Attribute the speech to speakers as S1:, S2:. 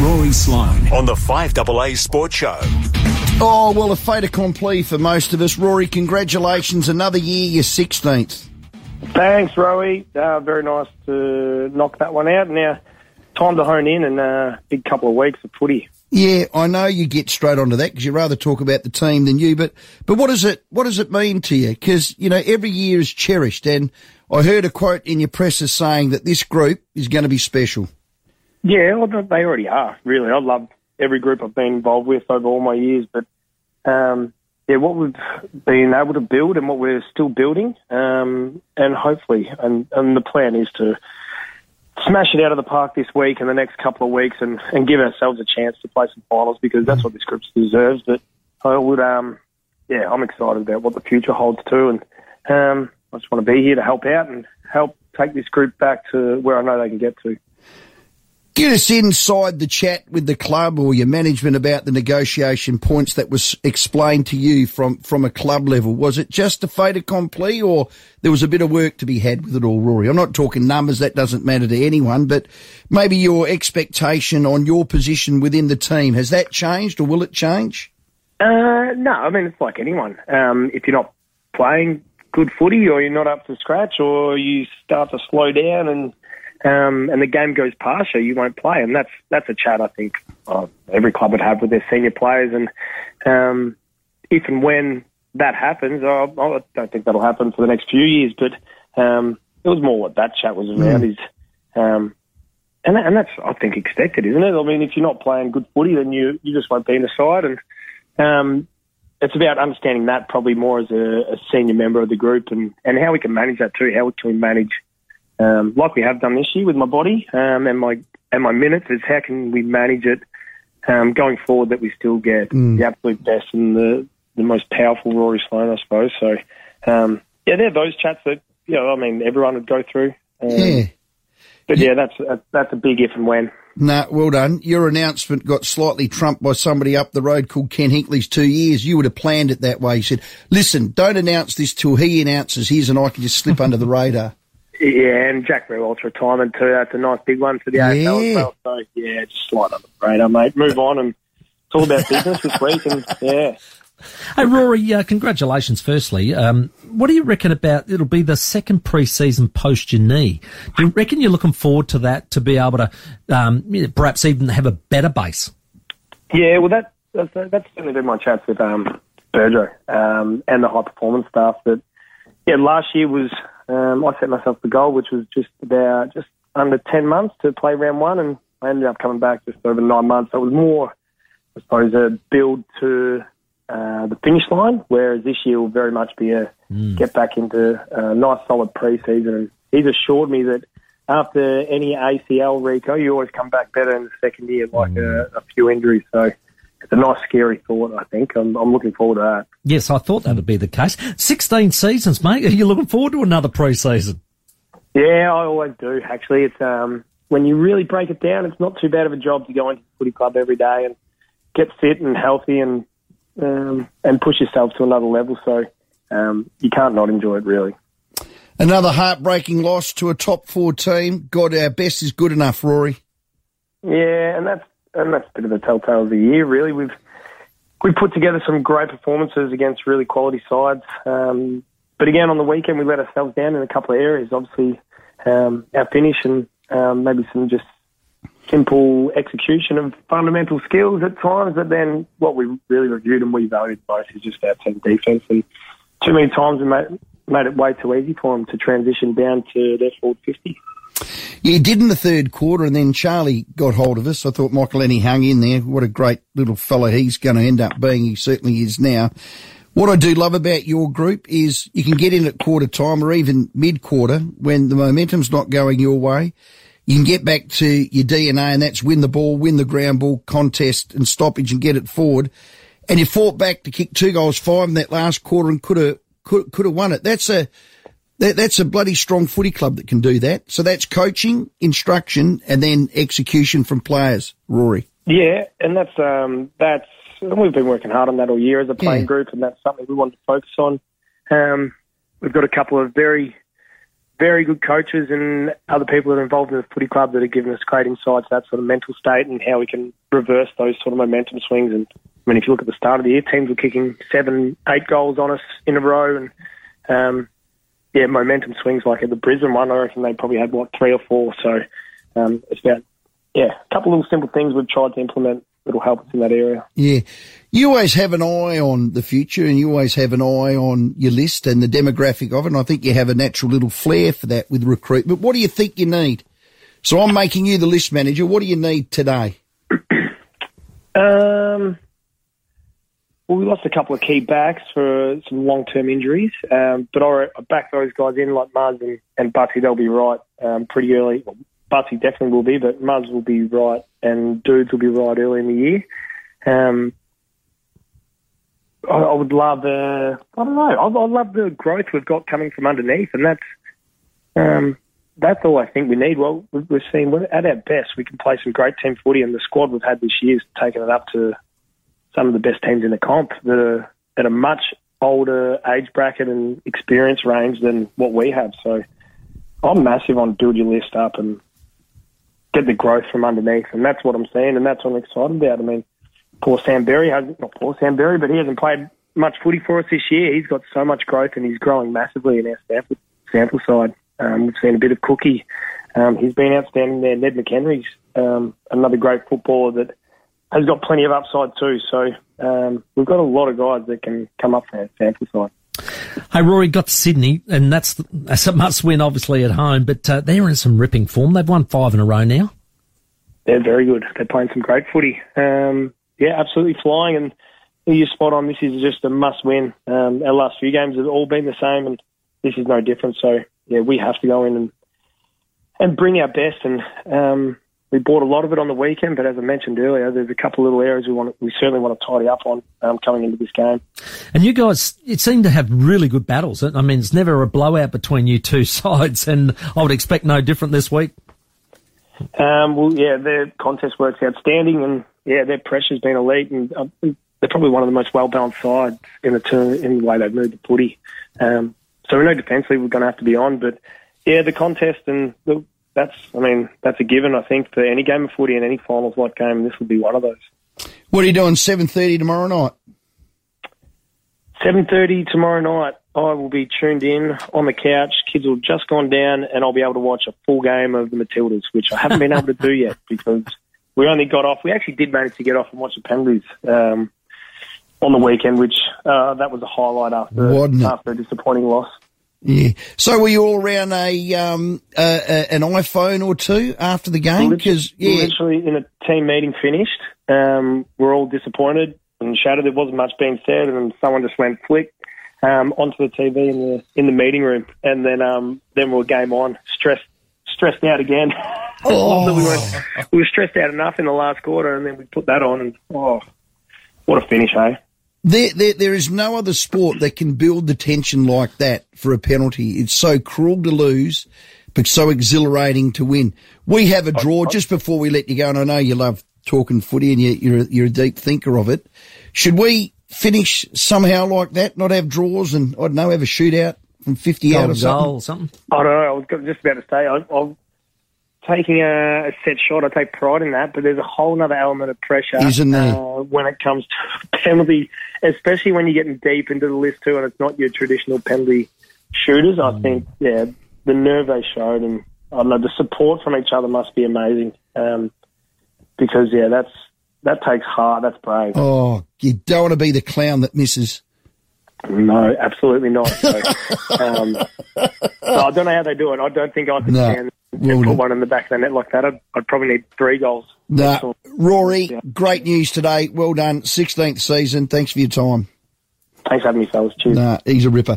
S1: Rory Sloane on the 5AA Sports Show.
S2: Oh, well, a fait accompli for most of us. Rory, congratulations. Another year, you're 16th.
S3: Thanks, Rowie. Uh, very nice to knock that one out. Now, time to hone in and a uh, big couple of weeks of footy.
S2: Yeah, I know you get straight onto that because you rather talk about the team than you. But but what does it what does it mean to you? Because you know every year is cherished, and I heard a quote in your presser saying that this group is going to be special.
S3: Yeah, well, they already are. Really, I love every group I've been involved with over all my years. But um, yeah, what we've been able to build and what we're still building, um, and hopefully, and, and the plan is to smash it out of the park this week and the next couple of weeks and, and give ourselves a chance to play some finals because that's what this group deserves. But I would, um, yeah, I'm excited about what the future holds too. And um, I just want to be here to help out and help take this group back to where I know they can get to.
S2: Get us inside the chat with the club or your management about the negotiation points that was explained to you from, from a club level. Was it just a fait accompli or there was a bit of work to be had with it all, Rory? I'm not talking numbers, that doesn't matter to anyone, but maybe your expectation on your position within the team, has that changed or will it change?
S3: Uh, no, I mean, it's like anyone. Um, if you're not playing good footy or you're not up to scratch or you start to slow down and um, and the game goes past you, you won't play. And that's that's a chat I think uh, every club would have with their senior players. And um, if and when that happens, I, I don't think that'll happen for the next few years. But um, it was more what that chat was around mm. is. Um, and, and that's, I think, expected, isn't it? I mean, if you're not playing good footy, then you, you just won't be in the side. And um, it's about understanding that probably more as a, a senior member of the group and, and how we can manage that too. How can we manage um, like we have done this year with my body um, and my and my minutes, is how can we manage it um, going forward that we still get mm. the absolute best and the the most powerful Rory Sloane, I suppose. So um, yeah, they're those chats that you know, I mean, everyone would go through. Um, yeah. But yeah, that's a, that's a big if and when.
S2: Nah, well done. Your announcement got slightly trumped by somebody up the road called Ken Hinkley's two years. You would have planned it that way. He said, listen, don't announce this till he announces his and I can just slip under the radar.
S3: Yeah, and Jack Riewoldt retirement too. That's a nice big one for the AFL as well. So yeah, just slide on the radar, mate. Move on and it's all about business this week. And yeah.
S4: Hey Rory, uh, congratulations. Firstly, um, what do you reckon about? It'll be the second pre-season post your knee. Do you reckon you're looking forward to that to be able to um, perhaps even have a better base?
S3: Yeah, well, that that's, that's certainly been my chats with um, Burgo um, and the high performance staff. That yeah, last year was um, I set myself the goal, which was just about just under 10 months to play round one, and I ended up coming back just over nine months. So it was more, I suppose, a build to uh, the finish line, whereas this year will very much be a mm. get back into a nice solid pre-season. And he's assured me that after any ACL, Rico, you always come back better in the second year, like mm. a, a few injuries. So it's a nice, scary thought. I think I'm, I'm looking forward to that.
S4: Yes, I thought that would be the case. Sixteen seasons, mate. Are you looking forward to another pre-season?
S3: Yeah, I always do. Actually, it's um, when you really break it down, it's not too bad of a job to go into the footy club every day and get fit and healthy and um, and push yourself to another level. So um, you can't not enjoy it, really.
S2: Another heartbreaking loss to a top four team. God, our best is good enough, Rory.
S3: Yeah, and that's and that's a bit of the telltale of the year, really. We've we put together some great performances against really quality sides. Um, but again, on the weekend, we let ourselves down in a couple of areas. Obviously, um, our finish and um, maybe some just simple execution of fundamental skills at times. But then what we really reviewed and we valued most is just our team defence. And too many times we made, made it way too easy for them to transition down to their forward 50.
S2: Yeah, did in the third quarter, and then Charlie got hold of us. I thought Michalanney hung in there. What a great little fellow he's going to end up being. He certainly is now. What I do love about your group is you can get in at quarter time or even mid quarter when the momentum's not going your way. You can get back to your DNA and that's win the ball, win the ground ball contest and stoppage and get it forward. And you fought back to kick two goals five in that last quarter and could have, could, could have won it. That's a, that, that's a bloody strong footy club that can do that. So that's coaching, instruction, and then execution from players. Rory.
S3: Yeah, and that's um, that's we've been working hard on that all year as a playing yeah. group, and that's something we want to focus on. Um, we've got a couple of very very good coaches and other people that are involved in the footy club that have given us great insights that sort of mental state and how we can reverse those sort of momentum swings. And I mean, if you look at the start of the year, teams were kicking seven, eight goals on us in a row, and um, yeah, momentum swings like at the Brisbane one. I reckon they probably had what three or four. So um, it's about yeah, a couple of little simple things we've tried to implement that'll help us in that area.
S2: Yeah. You always have an eye on the future and you always have an eye on your list and the demographic of it. And I think you have a natural little flair for that with recruitment. What do you think you need? So I'm making you the list manager. What do you need today?
S3: um, well, we lost a couple of key backs for some long-term injuries, um, but I, back those guys in like Muzz and, and Butsy. They'll be right um, pretty early. Well, Butsy definitely will be, but Muzz will be right and Dudes will be right early in the year. Um, I, I would love, uh, I don't know, I, I love the growth we've got coming from underneath, and that's um, that's all I think we need. Well, we've seen at our best we can play some great team footy, and the squad we've had this year's taken it up to some of the best teams in the comp that are at a much older age bracket and experience range than what we have. So I'm massive on build your list up and get the growth from underneath, and that's what I'm seeing, and that's what I'm excited about. I mean, poor Sam Berry hasn't not poor Sam Berry, but he hasn't played much footy for us this year. He's got so much growth, and he's growing massively in our SANFL, SANFL side. Um, we've seen a bit of Cookie. Um, he's been outstanding there. Ned McHenry's um, another great footballer that has got plenty of upside too. So um, we've got a lot of guys that can come up our SANFL side.
S4: Hey, Rory got to Sydney, and that's, that's a must win, obviously, at home, but uh, they're in some ripping form. They've won five in a row now.
S3: They're very good. They're playing some great footy. Um, yeah, absolutely flying, and you're spot on. This is just a must win. Um, our last few games have all been the same, and this is no different. So, yeah, we have to go in and and bring our best and um, we bought a lot of it on the weekend, but as I mentioned earlier, there's a couple of little areas we want, we certainly want to tidy up on um, coming into this game.
S4: And you guys, it seemed to have really good battles. I mean, it's never a blowout between you two sides, and I would expect no different this week.
S3: Um, well, yeah, their contest work's outstanding, and yeah, their pressure's been elite, and uh, they're probably one of the most well balanced sides in the turn in the way they've moved the footy. Um, so we know defensively we're going to have to be on, but yeah, the contest and the that's, I mean, that's a given. I think for any game of footy and any finals like game, this would be one of those.
S2: What are you doing? Seven thirty tomorrow night.
S3: Seven thirty tomorrow night. I will be tuned in on the couch. Kids will have just gone down, and I'll be able to watch a full game of the Matildas, which I haven't been able to do yet because we only got off. We actually did manage to get off and watch the penalties um, on the weekend, which uh, that was a highlight after, after a disappointing loss.
S2: Yeah. So were you all around a um uh, uh, an iPhone or two after the game? Because
S3: yeah, literally in a team meeting finished, um, we're all disappointed and shattered. There wasn't much being said, and someone just went flick um, onto the TV in the in the meeting room, and then um, then we are game on, stressed stressed out again. Oh. we, were, we were stressed out enough in the last quarter, and then we put that on, and oh, what a finish, hey!
S2: There, there, there is no other sport that can build the tension like that for a penalty. It's so cruel to lose, but so exhilarating to win. We have a draw just before we let you go, and I know you love talking footy and you're, you're a deep thinker of it. Should we finish somehow like that, not have draws and, I don't know, have a shootout from 50 out or something?
S4: or something?
S3: I don't know. I was just about to say, I, I'll, taking a, a, set shot, I take pride in that, but there's a whole other element of pressure
S2: Isn't there?
S3: Uh, when it comes to penalty, especially when you're getting deep into the list too, and it's not your traditional penalty shooters. Mm. I think, yeah, the nerve they showed, and I don't know, the support from each other must be amazing. Um, because yeah, that's that takes heart. That's brave.
S2: Oh, you don't want to be the clown that misses.
S3: No, absolutely not. So, um, so I don't know how they do it. I don't think I could no. stand and put one in the back of the net like that, I'd, I'd probably need three goals.
S2: Nah. Rory, yeah. great news today. Well done. 16th season. Thanks for your time.
S3: Thanks for having me, fellas. Cheers.
S2: Nah, he's a ripper.